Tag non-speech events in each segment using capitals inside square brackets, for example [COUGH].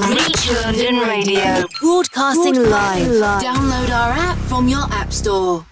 Tuned Radio. Broadcasting, Broadcasting live. live. Download our app from your app store.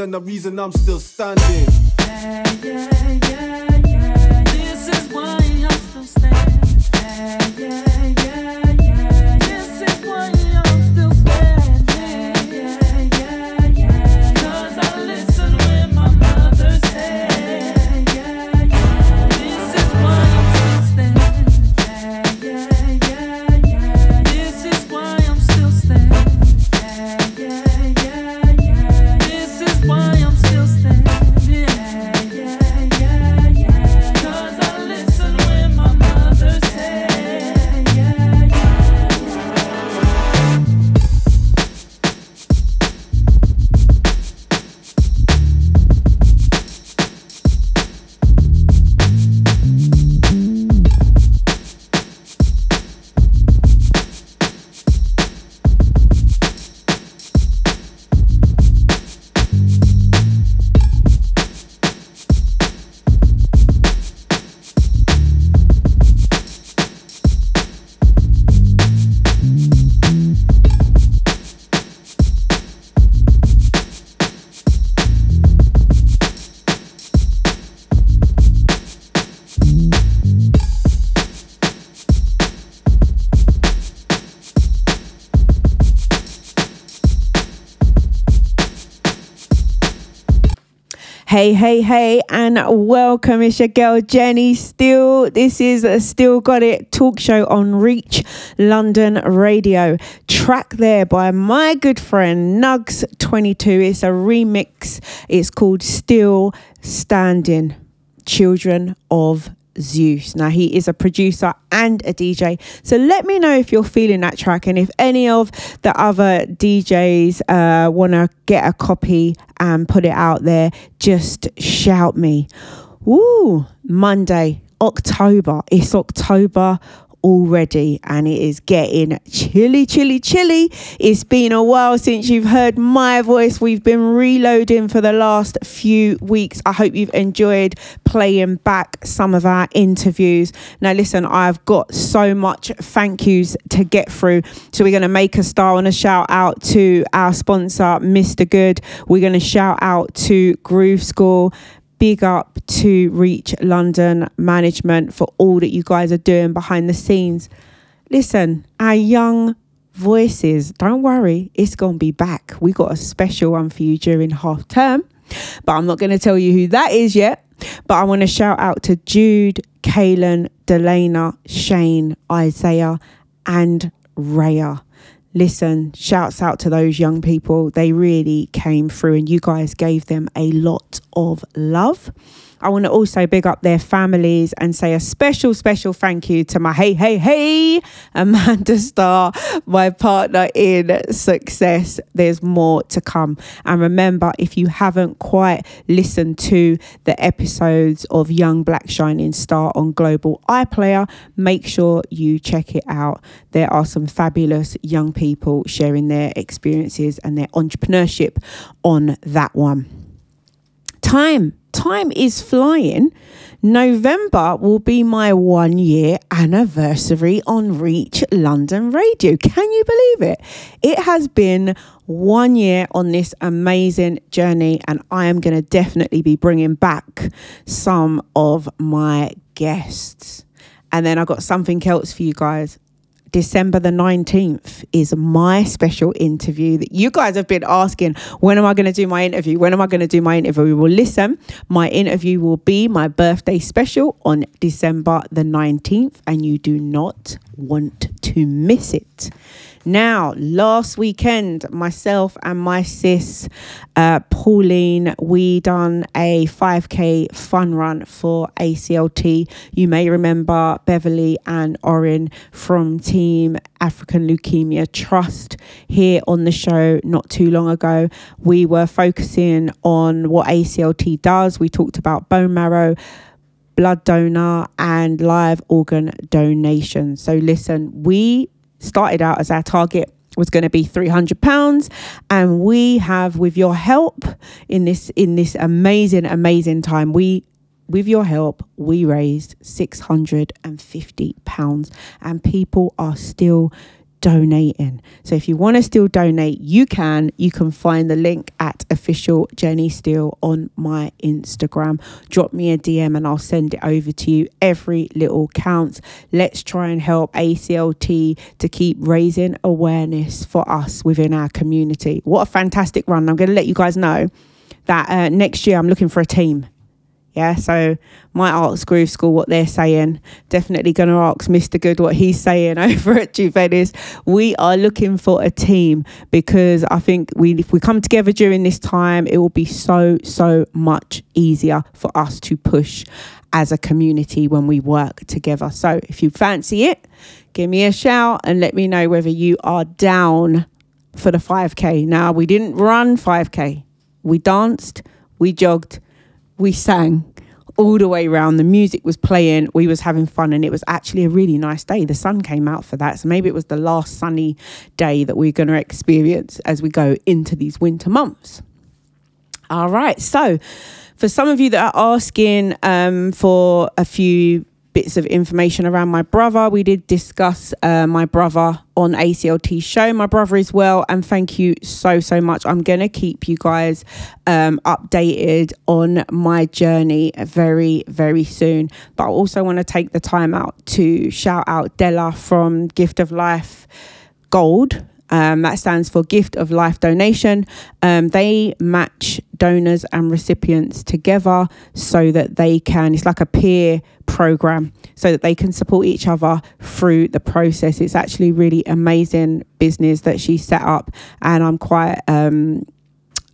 than the reason I'm still standing. Hey, hey, hey, and welcome. It's your girl Jenni Steele. This is Still Got It talk show on Reach London Radio. Track there by my good friend Nugs22. It's a remix. It's called Still Standing Children of Zeus. Now, he is a producer and a DJ. So let me know if you're feeling that track and if any of the other DJs uh, want to get a copy and put it out there, just shout me. Woo! Monday, October. It's October already and it is getting chilly, chilly, chilly. It's been a while since you've heard my voice. We've been reloading for the last few weeks. I hope you've enjoyed playing back some of our interviews. Now, listen, I've got so much thank yous to get through. So, we're going to make a star and a shout out to our sponsor, Mr. Good. We're going to shout out to Groove School big up to Reach London management for all that you guys are doing behind the scenes. Listen, our young voices, don't worry, it's going to be back. We got a special one for you during half term, but I'm not going to tell you who that is yet. But I want to shout out to Jude, Kaylin, Delana, Shane, Isaiah, and Raya listen, shouts out to those young people. They really came through, and you guys gave them a lot of love. I want to also big up their families and say a special, special thank you to my hey, hey, hey, Amanda Starr, my partner in success. There's more to come. And remember, if you haven't quite listened to the episodes of Young Black Shining Star on Global iPlayer, make sure you check it out. There are some fabulous young people sharing their experiences and their entrepreneurship on that one. Time time is flying. November will be my one year anniversary on Reach London Radio. Can you believe it? It has been one year on this amazing journey, and I am going to definitely be bringing back some of my guests. And then I've got something else for you guys. December the 19th is my special interview that you guys have been asking when am I going to do my interview? When am I going to do my interview? Well, listen, my interview will be my birthday special on December the 19th, and you do not want to miss it. Now, last weekend, myself and my sis, uh, Pauline, we done a 5k fun run for ACLT. You may remember Beverly and Orin from Team African Leukemia Trust here on the show not too long ago. We were focusing on what ACLT does. We talked about bone marrow blood donor and live organ donation. So listen, we started out as our target was going to be 300 pounds. And we have with your help in this in this amazing amazing time we with your help we raised 650 pounds. And people are still donating. So if you want to still donate, you can. You can find the link at official Jenni Steele on my Instagram. Drop me a DM and I'll send it over to you. Every little counts. Let's try and help ACLT to keep raising awareness for us within our community. What a fantastic run. I'm going to let you guys know that uh, next year I'm looking for a team. Yeah, so might ask Groove School what they're saying. Definitely going to ask Mr. Good what he's saying [LAUGHS] over at Juvenis. We are looking for a team because I think we, if we come together during this time, it will be so, so much easier for us to push as a community when we work together. So if you fancy it, give me a shout and let me know whether you are down for the 5K. Now, we didn't run 5K, we danced, we jogged we sang all the way around. The music was playing, we was having fun, and it was actually a really nice day. The sun came out for that, so maybe it was the last sunny day that we're going to experience as we go into these winter months. All right, so for some of you that are asking um, for a few bits of information around my brother. We did discuss uh, my brother on ACLT show. My brother is well, and thank you so so much. I'm gonna keep you guys um, updated on my journey very very soon. But I also want to take the time out to shout out Della from Gift of Life Gold Um, that stands for Gift of Life Donation. Um, they match donors and recipients together so that they can, it's like a peer program, so that they can support each other through the process. It's actually really amazing business that she set up, and I'm quite. Um,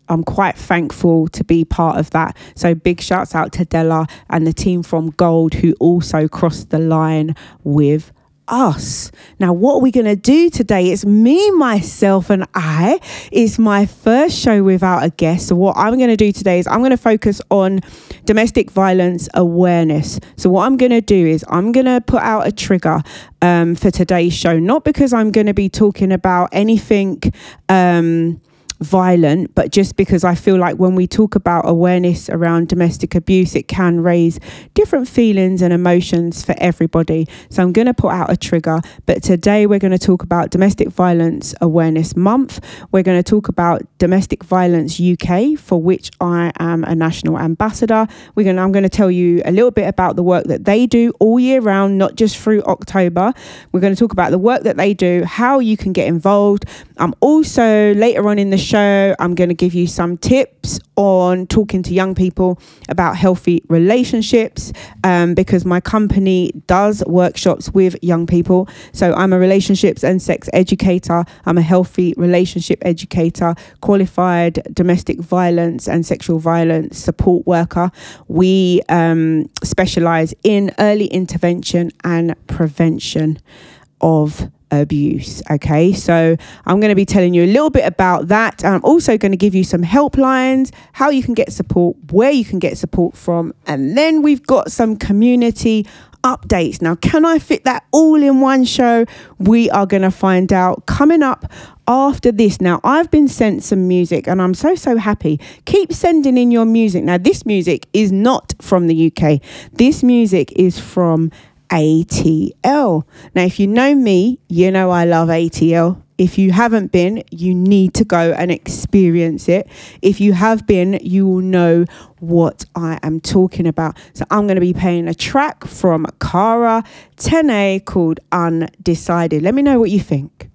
I'm quite thankful to be part of that. So big shouts out to Della and the team from Gold who also crossed the line with us. Now, what are we going to do today? It's me, myself, and I. It's my first show without a guest. So, what I'm going to do today is I'm going to focus on domestic violence awareness. So, what I'm going to do is I'm going to put out a trigger um, for today's show, not because I'm going to be talking about anything. Um, violent, but just because I feel like when we talk about awareness around domestic abuse, it can raise different feelings and emotions for everybody. So I'm going to put out a trigger, but today we're going to talk about Domestic Violence Awareness Month. We're going to talk about Domestic Violence UK, for which I am a national ambassador. We're going to, I'm going to tell you a little bit about the work that they do all year round, not just through October. We're going to talk about the work that they do, how you can get involved. I'm also later on in the show, I'm going to give you some tips on talking to young people about healthy relationships um, because my company does workshops with young people. So I'm a relationships and sex educator, I'm a healthy relationship educator, qualified domestic violence and sexual violence support worker. We um, specialize in early intervention and prevention of abuse. Okay, so I'm going to be telling you a little bit about that. I'm also going to give you some helplines, how you can get support, where you can get support from, and then we've got some community updates. Now, can I fit that all in one show? We are going to find out coming up after this. Now, I've been sent some music and I'm so, so happy. Keep sending in your music. Now, this music is not from the UK, this music is from ATL. Now, if you know me, you know I love ATL. If you haven't been, you need to go and experience it. If you have been, you will know what I am talking about. So, I'm going to be playing a track from Cara Tene called Undecided. Let me know what you think.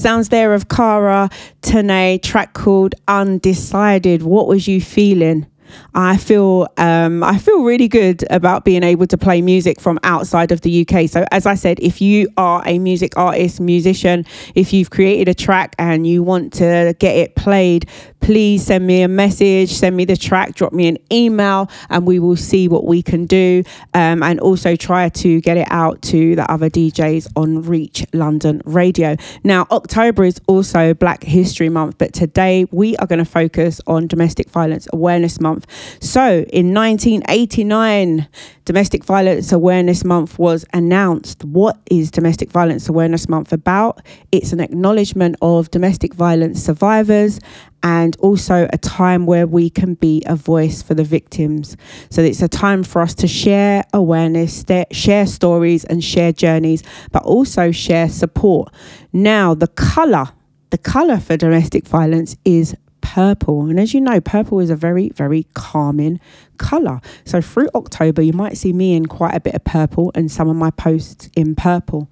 Sounds there of Cara Tene, track called Undecided. What was you feeling? I feel um, I feel really good about being able to play music from outside of the UK. So as I said, if you are a music artist, musician, if you've created a track and you want to get it played, please send me a message, send me the track, drop me an email, and we will see what we can do. Um, and also try to get it out to the other DJs on Reach London Radio. Now, October is also Black History Month, but today we are going to focus on Domestic Violence Awareness Month. So, in 1989, Domestic Violence Awareness Month was announced. What is Domestic Violence Awareness Month about? It's an acknowledgement of domestic violence survivors and also a time where we can be a voice for the victims. So it's a time for us to share awareness, share stories, and share journeys, but also share support. Now, the colour, the colour for domestic violence is purple. And as you know, purple is a very, very calming colour. So through October, you might see me in quite a bit of purple and some of my posts in purple.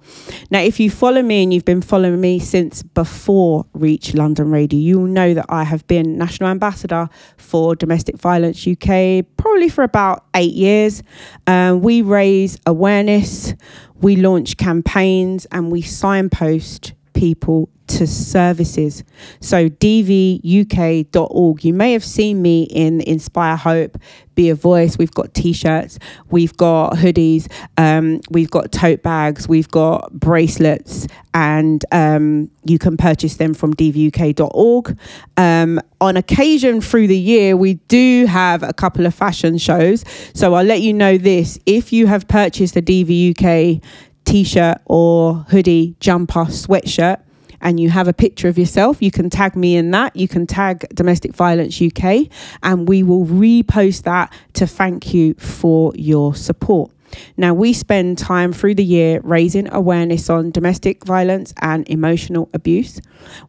Now, if you follow me and you've been following me since before Reach London Radio, you'll know that I have been National Ambassador for Domestic Violence UK probably for about eight years. Um, we raise awareness, we launch campaigns, and we signpost people to services. So dvuk.org. You may have seen me in Inspire Hope, Be a Voice. We've got t-shirts, we've got hoodies, um, we've got tote bags, we've got bracelets, and um, you can purchase them from dvuk.org. Um, on occasion through the year, we do have a couple of fashion shows. So I'll let you know this: if you have purchased a DVUK t-shirt or hoodie, jumper, sweatshirt and you have a picture of yourself, you can tag me in that. You can tag Domestic Violence UK, and we will repost that to thank you for your support. Now, we spend time through the year raising awareness on domestic violence and emotional abuse.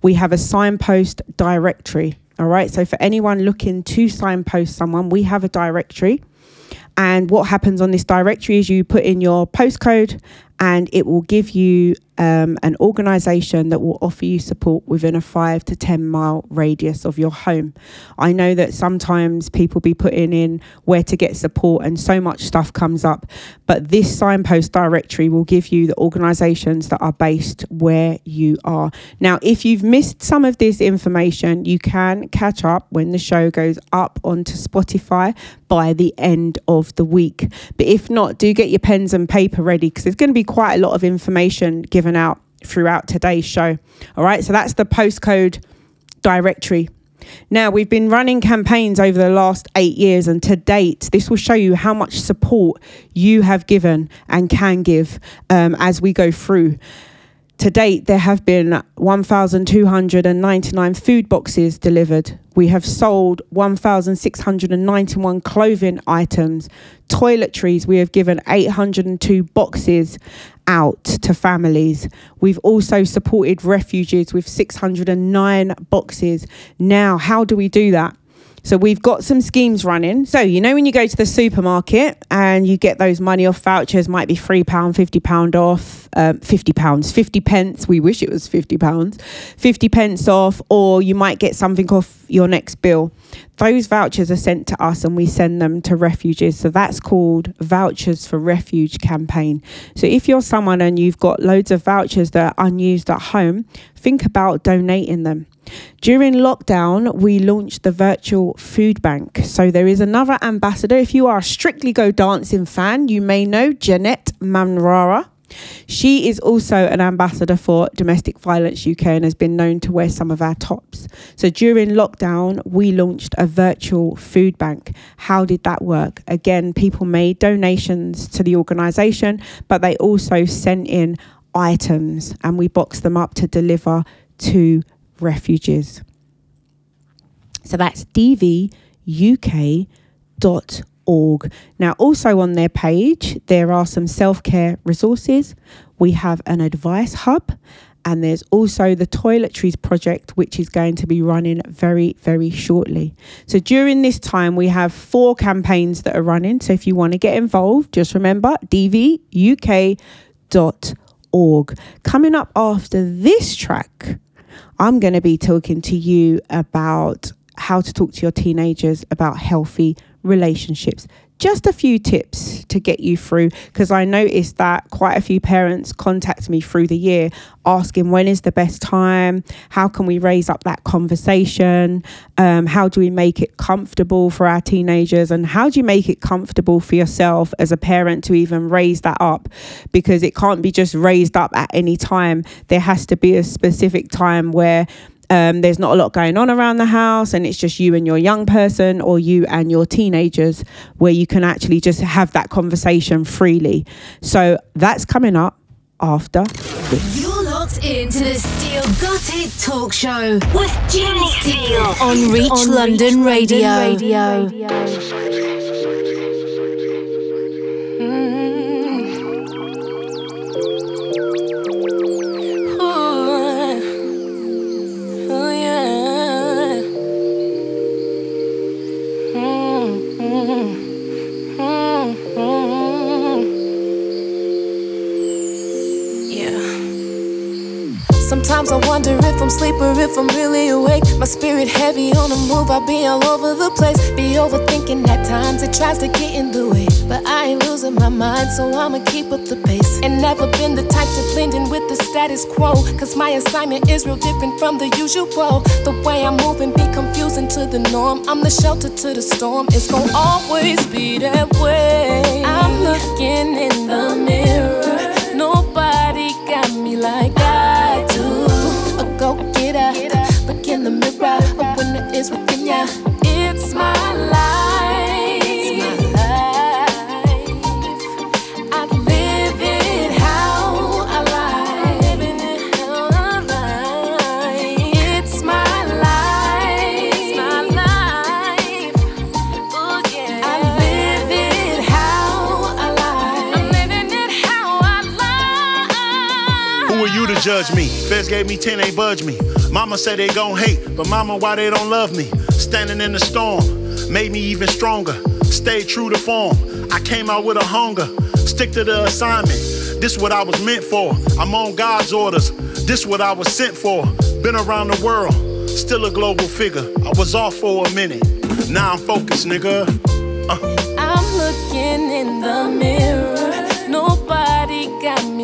We have a signpost directory All right. So for anyone looking to signpost someone, we have a directory. And what happens on this directory is you put in your postcode and it will give you um, an organization that will offer you support within a five to 10 mile radius of your home. I know that sometimes people be putting in where to get support and so much stuff comes up, but this signpost directory will give you the organizations that are based where you are. Now, if you've missed some of this information, you can catch up when the show goes up onto Spotify by the end of the week. But if not, do get your pens and paper ready because there's going to be quite a lot of information given out throughout today's show. All right, so that's the postcode directory. Now, we've been running campaigns over the last eight years, and to date, this will show you how much support you have given and can give um, as we go through. To date, there have been 1,299 food boxes delivered. We have sold 1,691 clothing items. Toiletries, we have given 802 boxes out to families. We've also supported refugees with 609 boxes. Now, how do we do that? So we've got some schemes running. So you know when you go to the supermarket and you get those money off vouchers, might be three pound, fifty pound off, um, fifty pounds, fifty pence. We wish it was fifty pounds, fifty pence off, or you might get something off your next bill. Those vouchers are sent to us and we send them to refugees. So that's called Vouchers for Refuge campaign. So if you're someone and you've got loads of vouchers that are unused at home, think about donating them. During lockdown, we launched the virtual food bank. So there is another ambassador. If you are a Strictly Go Dancing fan, you may know Jeanette Manrara. She is also an ambassador for Domestic Violence UK and has been known to wear some of our tops. So during lockdown, we launched a virtual food bank. How did that work? Again, people made donations to the organisation, but they also sent in items and we box them up to deliver to refugees. So that's dvuk.org. Now, also on their page, there are some self care resources. We have an advice hub, and there's also the toiletries project, which is going to be running very, very shortly. So during this time, we have four campaigns that are running. So if you want to get involved, just remember dvuk.org. Coming up after this track, I'm going to be talking to you about how to talk to your teenagers about healthy relationships. Just a few tips to get you through because I noticed that quite a few parents contact me through the year asking when is the best time, how can we raise up that conversation, um, how do we make it comfortable for our teenagers, and how do you make it comfortable for yourself as a parent to even raise that up because it can't be just raised up at any time. There has to be a specific time where um, there's not a lot going on around the house and it's just you and your young person or you and your teenagers where you can actually just have that conversation freely. So that's coming up after this. You're locked into the Steel Got It talk show with Jenni Steele on Reach London Radio. Oh, Sometimes I wonder if I'm asleep or if I'm really awake. My spirit heavy on the move, I be all over the place. Be overthinking at times, it tries to get in the way. But I ain't losing my mind, so I'ma keep up the pace. And never been the type to blend in with the status quo. Cause my assignment is real different from the usual. The way I'm moving be confusing to the norm. I'm the shelter to the storm, it's gon' always be that way. I'm looking in the mirror, nobody got me like is within ya. It's my life. I live it how I like. It's my life. Oh. I live it how I like. Who are you to judge me? Feds gave me 10, they budge me. Mama said they gon' hate, but mama, why they don't love me? Standing in the storm made me even stronger. Stayed true to form. I came out with a hunger. Stick to the assignment. This what I was meant for. I'm on God's orders. This what I was sent for. Been around the world. Still a global figure. I was off for a minute. Now I'm focused, nigga. Uh. I'm looking in the mirror. Nobody got me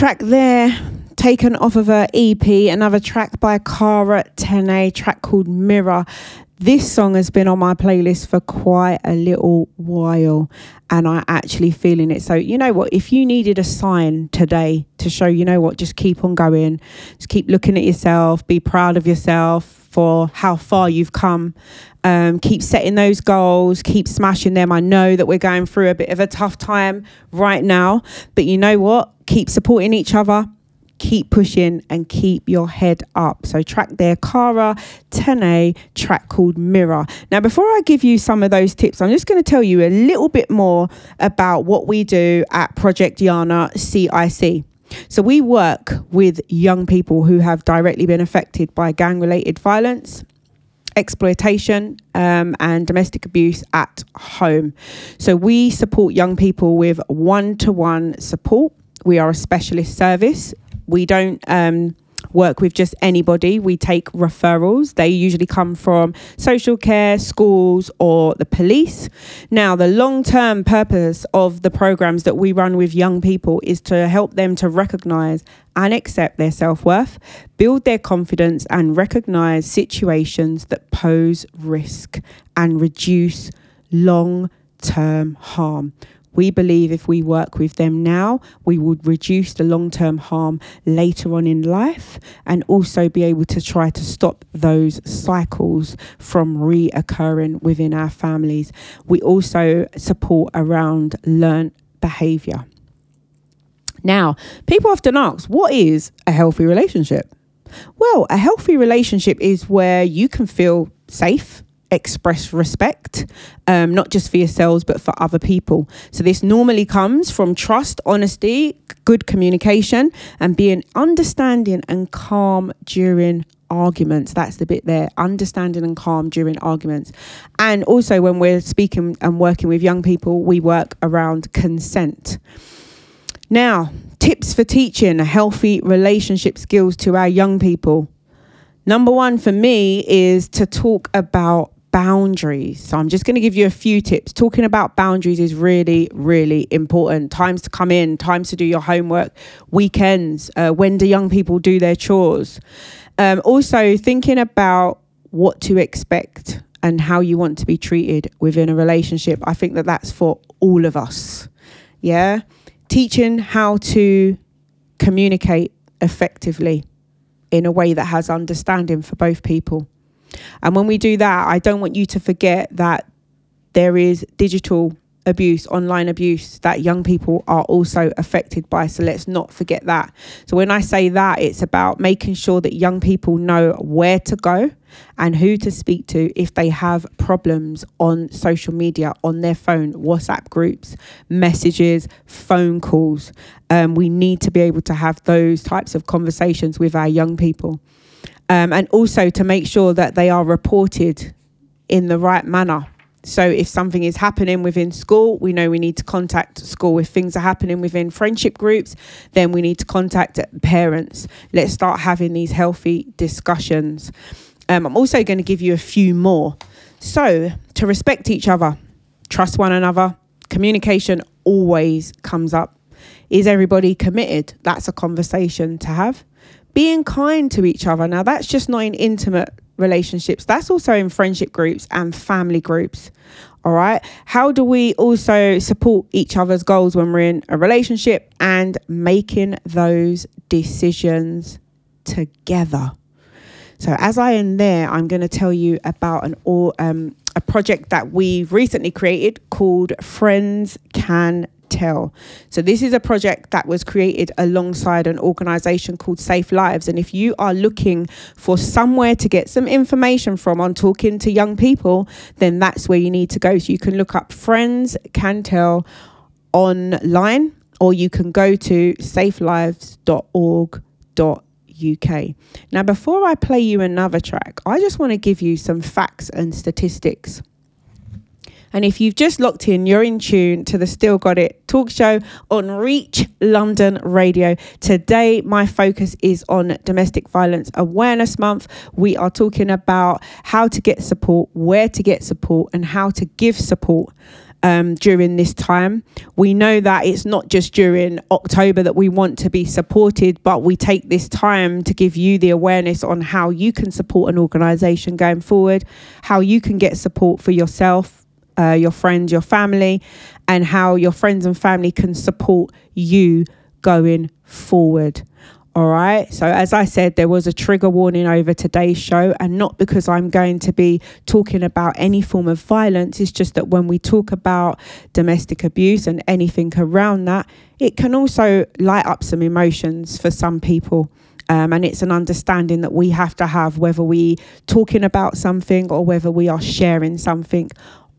track there taken off of her EP, another track by Cara Tene, track called Mirror. This song has been on my playlist for quite a little while and I actually feeling it. So, you know what, if you needed a sign today to show, you know what, just keep on going, just keep looking at yourself, be proud of yourself for how far you've come. Um, keep setting those goals, keep smashing them. I know that we're going through a bit of a tough time right now, but you know what? Keep supporting each other, keep pushing, and keep your head up. So, track there, Cara Tene, track called Mirror. Now, before I give you some of those tips, I'm just going to tell you a little bit more about what we do at Project Yana CIC. So, we work with young people who have directly been affected by gang related violence, exploitation, um, and domestic abuse at home. So, we support young people with one to one support. We are a specialist service. We don't um, work with just anybody. We take referrals. They usually come from social care, schools, or the police. Now, the long term purpose of the programs that we run with young people is to help them to recognize and accept their self worth, build their confidence, and recognize situations that pose risk and reduce long term harm. We believe if we work with them now, we would reduce the long term harm later on in life and also be able to try to stop those cycles from reoccurring within our families. We also support around learned behavior. Now, people often ask, what is a healthy relationship? Well, a healthy relationship is where you can feel safe, express respect, um, not just for yourselves, but for other people. So, this normally comes from trust, honesty, good communication, and being understanding and calm during arguments. That's the bit there understanding and calm during arguments. And also, when we're speaking and working with young people, we work around consent. Now, tips for teaching healthy relationship skills to our young people. Number one for me is to talk about boundaries. So I'm just going to give you a few tips. Talking about boundaries is really, really important. Times to come in, times to do your homework, weekends, uh, when do young people do their chores? Um, also, thinking about what to expect and how you want to be treated within a relationship. I think that that's for all of us. Yeah. Teaching how to communicate effectively in a way that has understanding for both people. And when we do that, I don't want you to forget that there is digital abuse, online abuse that young people are also affected by. So let's not forget that. So when I say that, it's about making sure that young people know where to go and who to speak to if they have problems on social media, on their phone, WhatsApp groups, messages, phone calls. Um, we need to be able to have those types of conversations with our young people. Um, and also to make sure that they are reported in the right manner so if something is happening within school, we know we need to contact school. If things are happening within friendship groups, then we need to contact parents. Let's start having these healthy discussions. Um, I'm also going to give you a few more. So to respect each other, trust one another, communication always comes up. Is everybody committed? That's a conversation to have. Being kind to each other. Now, that's just not in intimate relationships. That's also in friendship groups and family groups. All right. How do we also support each other's goals when we're in a relationship and making those decisions together? So, as I am there, I'm going to tell you about an or um, a project that we've recently created called Friends Can Tell. So, this is a project that was created alongside an organization called Safe Lives. And if you are looking for somewhere to get some information from on talking to young people, then that's where you need to go. So, you can look up Friends Can Tell online or you can go to safelives.org.uk. Now, before I play you another track, I just want to give you some facts and statistics. And if you've just locked in, you're in tune to the Still Got It talk show on Reach London Radio. Today, my focus is on Domestic Violence Awareness Month. We are talking about how to get support, where to get support, and how to give support. Um, during this time. We know that it's not just during October that we want to be supported, but we take this time to give you the awareness on how you can support an organisation going forward, how you can get support for yourself, uh, your friends, your family, and how your friends and family can support you going forward. All right. So, as I said, there was a trigger warning over today's show, and not because I'm going to be talking about any form of violence. It's just that when we talk about domestic abuse and anything around that, it can also light up some emotions for some people. Um, and it's an understanding that we have to have whether we talking about something or whether we are sharing something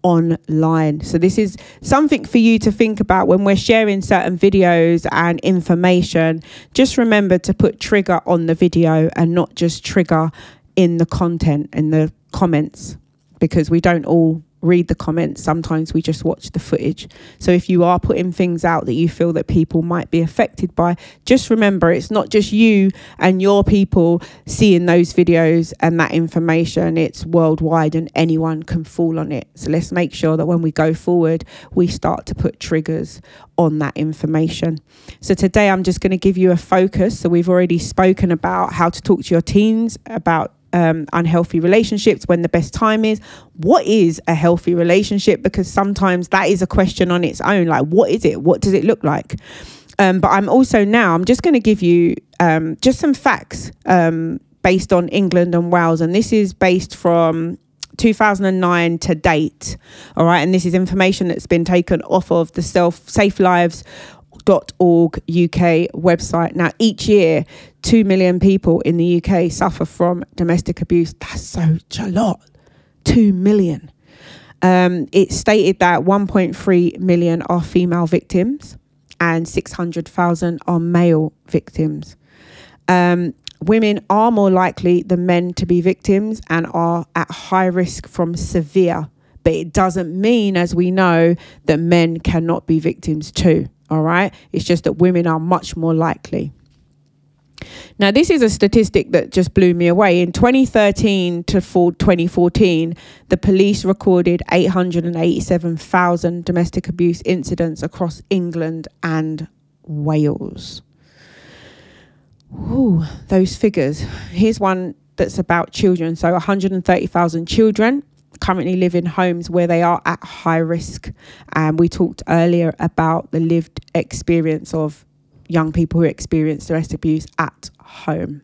online. So, this is something for you to think about when we're sharing certain videos and information. Just remember to put trigger on the video and not just trigger in the content, in the comments, because we don't all read the comments. Sometimes we just watch the footage. So if you are putting things out that you feel that people might be affected by, just remember it's not just you and your people seeing those videos and that information. It's worldwide and anyone can fall on it. So let's make sure that when we go forward, we start to put triggers on that information. So today I'm just going to give you a focus. So we've already spoken about how to talk to your teens about um, unhealthy relationships, when the best time is. What is a healthy relationship? Because sometimes that is a question on its own. Like, what is it? What does it look like? Um, but I'm also now, I'm just going to give you um, just some facts um, based on England and Wales. And this is based from 2009 to date. All right. And this is information that's been taken off of the self safe lives UK website. Now, each year, 2 million people in the UK suffer from domestic abuse. That's such a lot. 2 million. Um, it's stated that 1.3 million are female victims and 600,000 are male victims. Um, women are more likely than men to be victims and are at high risk from severe. But it doesn't mean, as we know, that men cannot be victims too. All right. It's just that women are much more likely. Now, this is a statistic that just blew me away. In 2013 to 2014, the police recorded 887,000 domestic abuse incidents across England and Wales. Ooh, those figures. Here's one that's about children. So, 130,000 children currently live in homes where they are at high risk. And we talked earlier about the lived experience of young people who experience domestic abuse at home.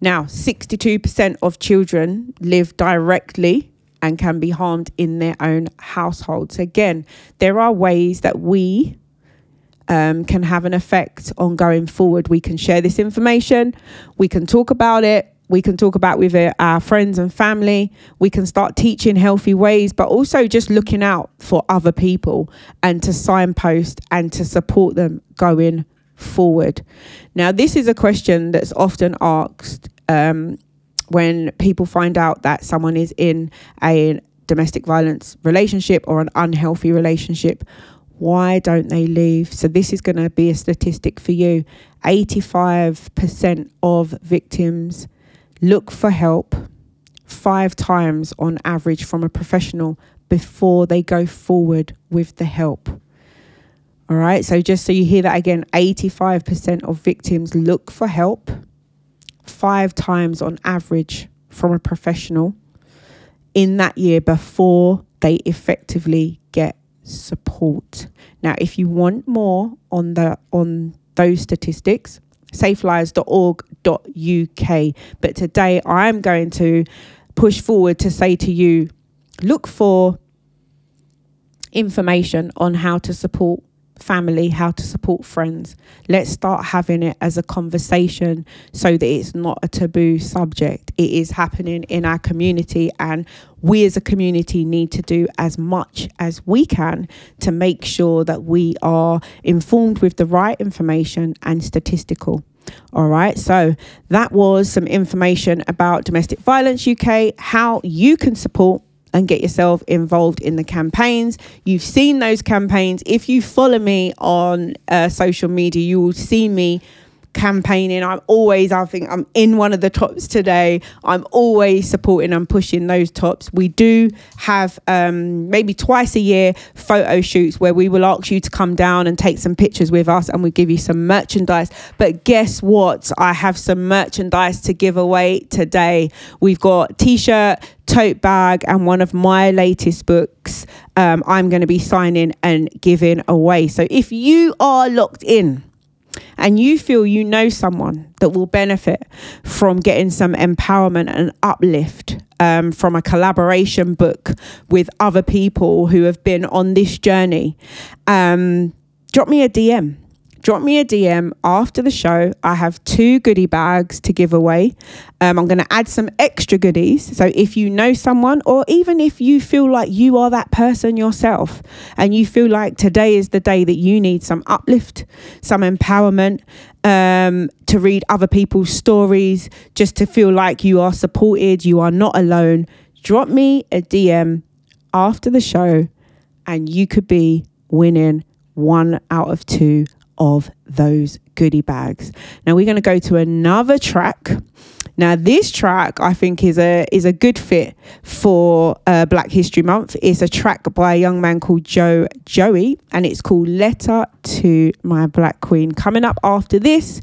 Now, 62% of children live directly and can be harmed in their own households. Again, there are ways that we um, can have an effect on going forward. We can share this information, we can talk about it, we can talk about with uh, our friends and family. We can start teaching healthy ways, but also just looking out for other people and to signpost and to support them going forward. Now, this is a question that's often asked um, when people find out that someone is in a domestic violence relationship or an unhealthy relationship. Why don't they leave? So, this is going to be a statistic for you 85% of victims look for help five times on average from a professional before they go forward with the help. All right, so just so you hear that again 85% of victims look for help five times on average from a professional in that year before they effectively get support. Now, if you want more on the on those statistics, safelives.org.uk. But today I'm going to push forward to say to you look for information on how to support family, how to support friends. Let's start having it as a conversation so that it's not a taboo subject. It is happening in our community, and we as a community need to do as much as we can to make sure that we are informed with the right information and statistical. All right, so that was some information about Domestic Violence UK, how you can support and get yourself involved in the campaigns. You've seen those campaigns. If you follow me on uh, social media, you will see me campaigning. I'm always, I think I'm in one of the tops today. I'm always supporting and pushing those tops. We do have um, maybe twice a year photo shoots where we will ask you to come down and take some pictures with us and we give you some merchandise. But guess what? I have some merchandise to give away today. We've got t shirt, tote bag, and one of my latest books. Um, I'm going to be signing and giving away. So if you are locked in, and you feel you know someone that will benefit from getting some empowerment and uplift um, from a collaboration book with other people who have been on this journey, um, drop me a DM drop me a DM after the show. I have two goodie bags to give away. Um, I'm going to add some extra goodies. So if you know someone, or even if you feel like you are that person yourself, and you feel like today is the day that you need some uplift, some empowerment, um, to read other people's stories, just to feel like you are supported, you are not alone, drop me a DM after the show, and you could be winning one out of two of those goodie bags. Now we're going to go to another track. Now this track I think is a is a good fit for uh, Black History Month. It's a track by a young man called Joe Joey, and it's called "Letter to My Black Queen." Coming up after this.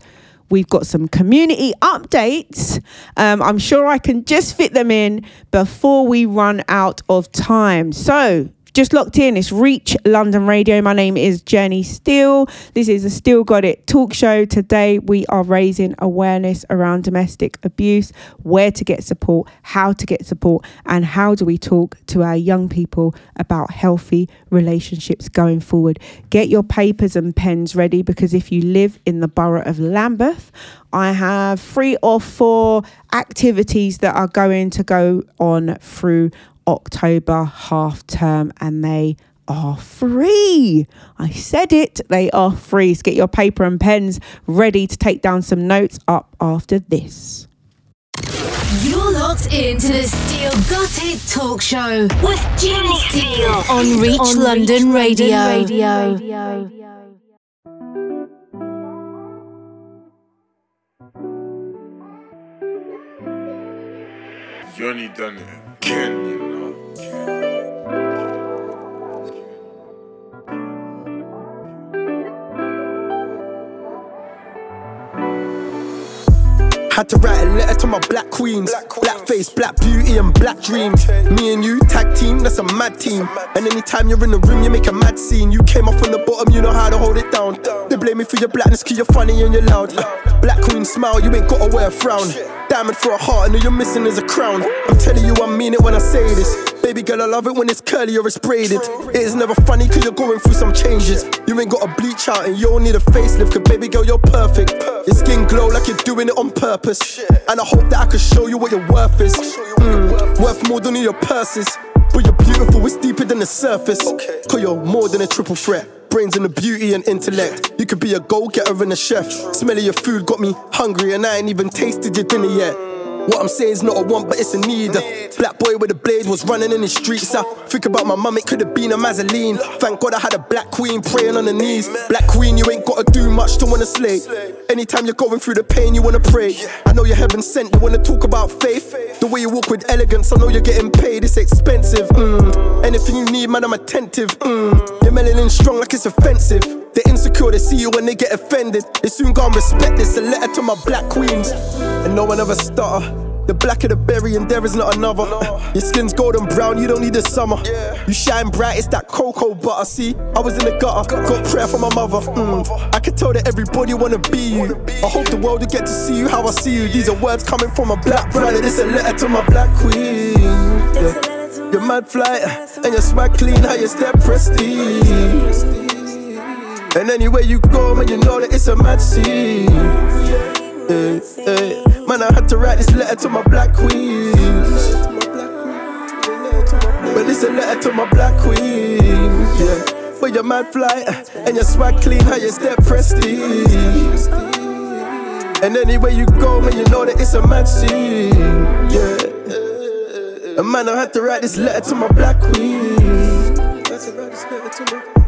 We've got some community updates. Um, I'm sure I can just fit them in before we run out of time. So, just locked in. It's Reach London Radio. My name is Jenni Steele. This is a Still Got It talk show. Today we are raising awareness around domestic abuse, where to get support, how to get support, and how do we talk to our young people about healthy relationships going forward. Get your papers and pens ready because if you live in the borough of Lambeth, I have three or four activities that are going to go on through October half term and they are free. I said it, they are free. So get your paper and pens ready to take down some notes up after this. You're locked into the Steel Got It talk show with Jenni Steele on Reach on London Reach Radio. Radio. Radio. Johnny done it again, Had to write a letter to my black queens. Black, face, black beauty, and black dreams. Me and you, tag team, that's a mad team. And anytime you're in the room, you make a mad scene. You came up from the bottom, you know how to hold it down. They blame me for your blackness, cause you're funny and you're loud. Uh, black queen smile, you ain't gotta wear a frown. Diamond for a heart, and all you're missing is a crown. I'm telling you, I mean it when I say this. Baby girl, I love it when it's curly or it's braided. It is never funny cause you're going through some changes. You ain't got a bleach out and you don't need a facelift, cause baby girl, you're perfect. Your skin glow like you're doing it on purpose. And I hope that I can show you what your worth is. Mm, worth more than all your purses. But you're beautiful, it's deeper than the surface. Cause you're more than a triple threat. Brains and the beauty and intellect. You could be a go getter and a chef. Smell of your food got me hungry, and I ain't even tasted your dinner yet. What I'm saying is not a want, but it's a need. Black boy with a blade was running in the streets. I think about my mum, it could have been a Mazzoline. Thank God I had a black queen praying on her knees. Black queen, you ain't gotta do much to wanna slay. Anytime you're going through the pain, you wanna pray. I know you're heaven sent, you wanna talk about faith. The way you walk with elegance, I know you're getting paid, it's expensive. Mm. Anything you need, man, I'm attentive. Mm. Your melanin strong like it's offensive. They're insecure, they see you when they get offended. They soon gonna respect this. A letter to my black queens. And no one ever stutter. The black of the berry, and there is not another. Your skin's golden brown, you don't need the summer. You shine bright, it's that cocoa butter. See, I was in the gutter, got prayer from my mother. Mm. I can tell that everybody wanna be you. I hope the world will get to see you how I see you. These are words coming from a black brother. This a letter to my black queen. Yeah. You're mad fly, and your swag clean, how you step prestige. And anywhere you go, man, you know that it's a mad scene. Hey, hey. Man, I had to write this letter to my black queens. But this a letter to my black queens. Yeah. But you're mad fly, eh, and your swag clean, how you step prestige. And anywhere you go, man, you know that it's a mad scene. Yeah. And man, I had to write this letter to my black queen.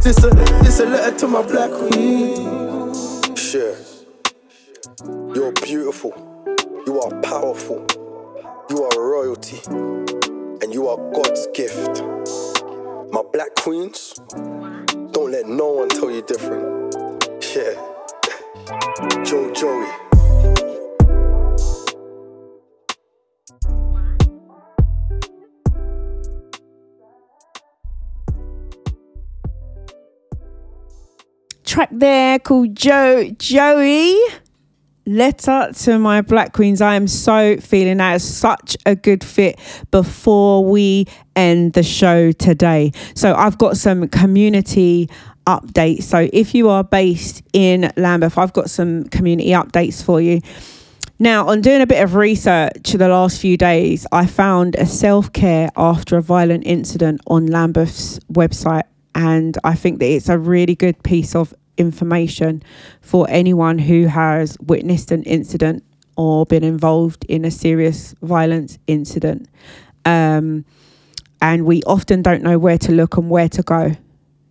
This a, this a letter to my black queen. Sure. You're beautiful. You are powerful. You are royalty. And you are God's gift. My black queens, don't let no one tell you different. Yeah. Joe Joey. track there called Joe Joey. Letter to my black queens. I am so feeling that is such a good fit before we end the show today. So I've got some community updates. So if you are based in Lambeth, I've got some community updates for you. Now, on doing a bit of research the last few days, I found a self care after a violent incident on Lambeth's website and I think that it's a really good piece of information for anyone who has witnessed an incident or been involved in a serious violence incident. Um, and we often don't know where to look and where to go.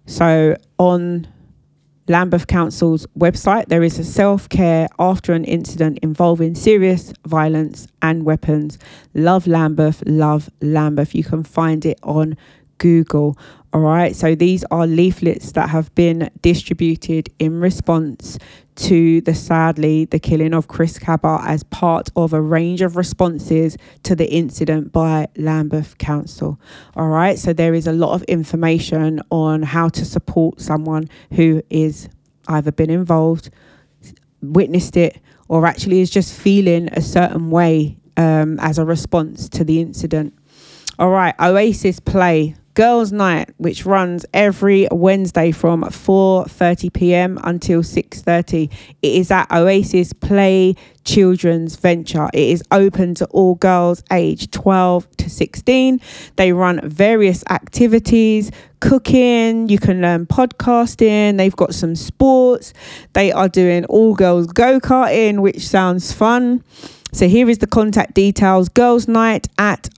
So, on Lambeth Council's website, there is a self care after an incident involving serious violence and weapons. Love Lambeth, love Lambeth. You can find it on Google. All right, so these are leaflets that have been distributed in response to the sadly the killing of Chris Kaba as part of a range of responses to the incident by Lambeth Council. All right, so there is a lot of information on how to support someone who is either been involved, witnessed it, or actually is just feeling a certain way um, as a response to the incident. All right, Oasis Play girls night which runs every wednesday from 4.30 p.m until 6.30 it is at oasis play children's venture. It is open to all girls aged 12 to 16 they run various activities cooking you can learn podcasting they've got some sports. They are doing all girls go-karting which sounds fun. So here is the contact details girls night at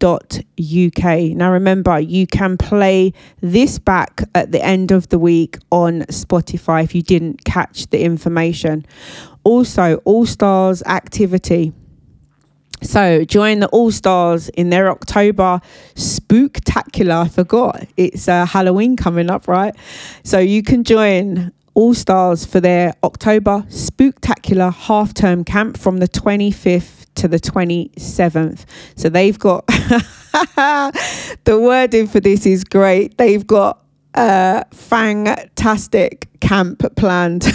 oasisplay.org.uk. Now remember, you can play this back at the end of the week on Spotify if you didn't catch the information. Also, All Stars activity. So join the All Stars in their October spooktacular. I forgot it's uh, Halloween coming up, right? So you can join All Stars for their October Spooktacular half term camp from the 25th to the 27th. So they've got [LAUGHS] the wording for this is great. They've got a fantastic camp planned. [LAUGHS]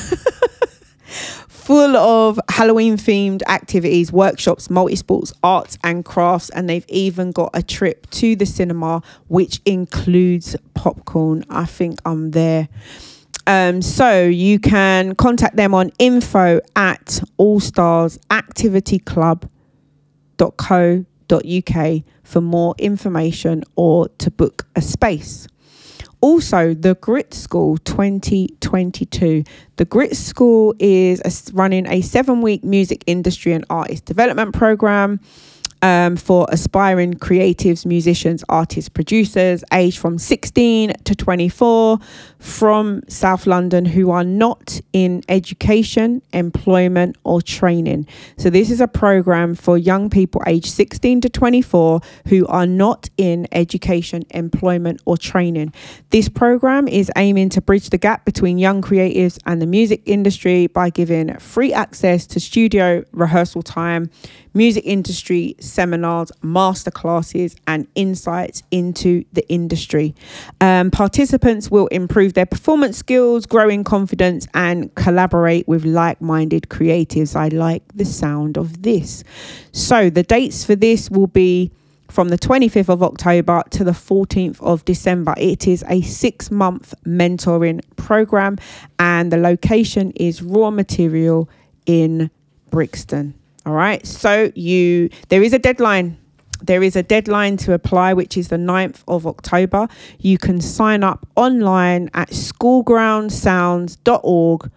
Full of Halloween themed activities, workshops, multi sports, arts, and crafts. And they've even got a trip to the cinema, which includes popcorn. I think I'm there. Um, so you can contact them on info at allstarsactivityclub.co.uk for more information or to book a space. Also, the Grit School 2022. The Grit School is running a seven week music industry and artist development program um, for aspiring creatives, musicians, artists, producers, aged from 16 to 24 from South London who are not in education, employment, or training. So, this is a program for young people aged 16 to 24 who are not in education, employment, or training. This program is aiming to bridge the gap between young creatives and the music industry by giving free access to studio rehearsal time, music industry seminars, masterclasses, and insights into the industry. Um, participants will improve their performance skills, grow in confidence, and collaborate with like minded creatives. I like the sound of this. So, the dates for this will be from the 25th of October to the 14th of December. It is a six month mentoring program, and the location is Raw Material in Brixton. All right. So you there is a deadline. There is a deadline to apply, which is the 9th of October. You can sign up online at schoolgroundsounds.org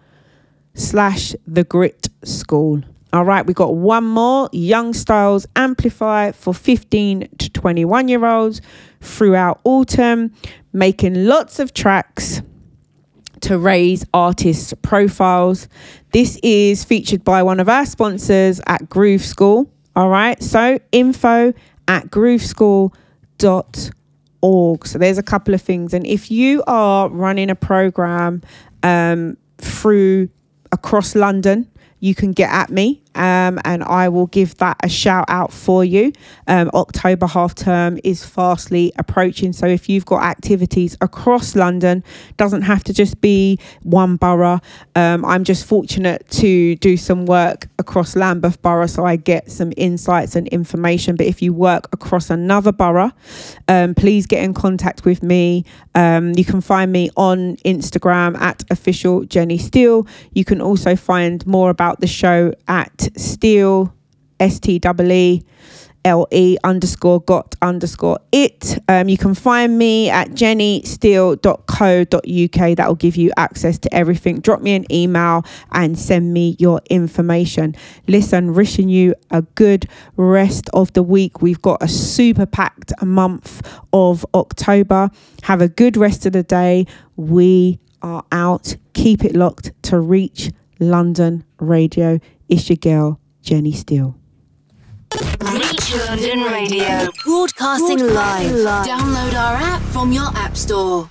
slash the grit school. All right, we got one more Young Styles Amplify for 15 to 21 year olds throughout autumn, making lots of tracks to raise artists' profiles. This is featured by one of our sponsors at Groove School. All right, so info at grooveschool.org. So there's a couple of things. And if you are running a program um, through across London, you can get at me um, and I will give that a shout out for you. Um, October half term is fastly approaching, so if you've got activities across London, doesn't have to just be one borough. Um, I'm just fortunate to do some work across Lambeth Borough, so I get some insights and information. But if you work across another borough, um, please get in contact with me. Um, you can find me on Instagram at official Jenni Steele. You can also find more about the show at Steele, S T E L E underscore got underscore it. Um, you can find me at jennysteele.co.uk. That will give you access to everything. Drop me an email and send me your information. Listen, wishing you a good rest of the week. We've got a super packed month of October. Have a good rest of the day. We are out. Keep it locked to reach London Radio. It's your girl, Jenni Steele. Radio. Broadcasting, live. Download our app from your app store.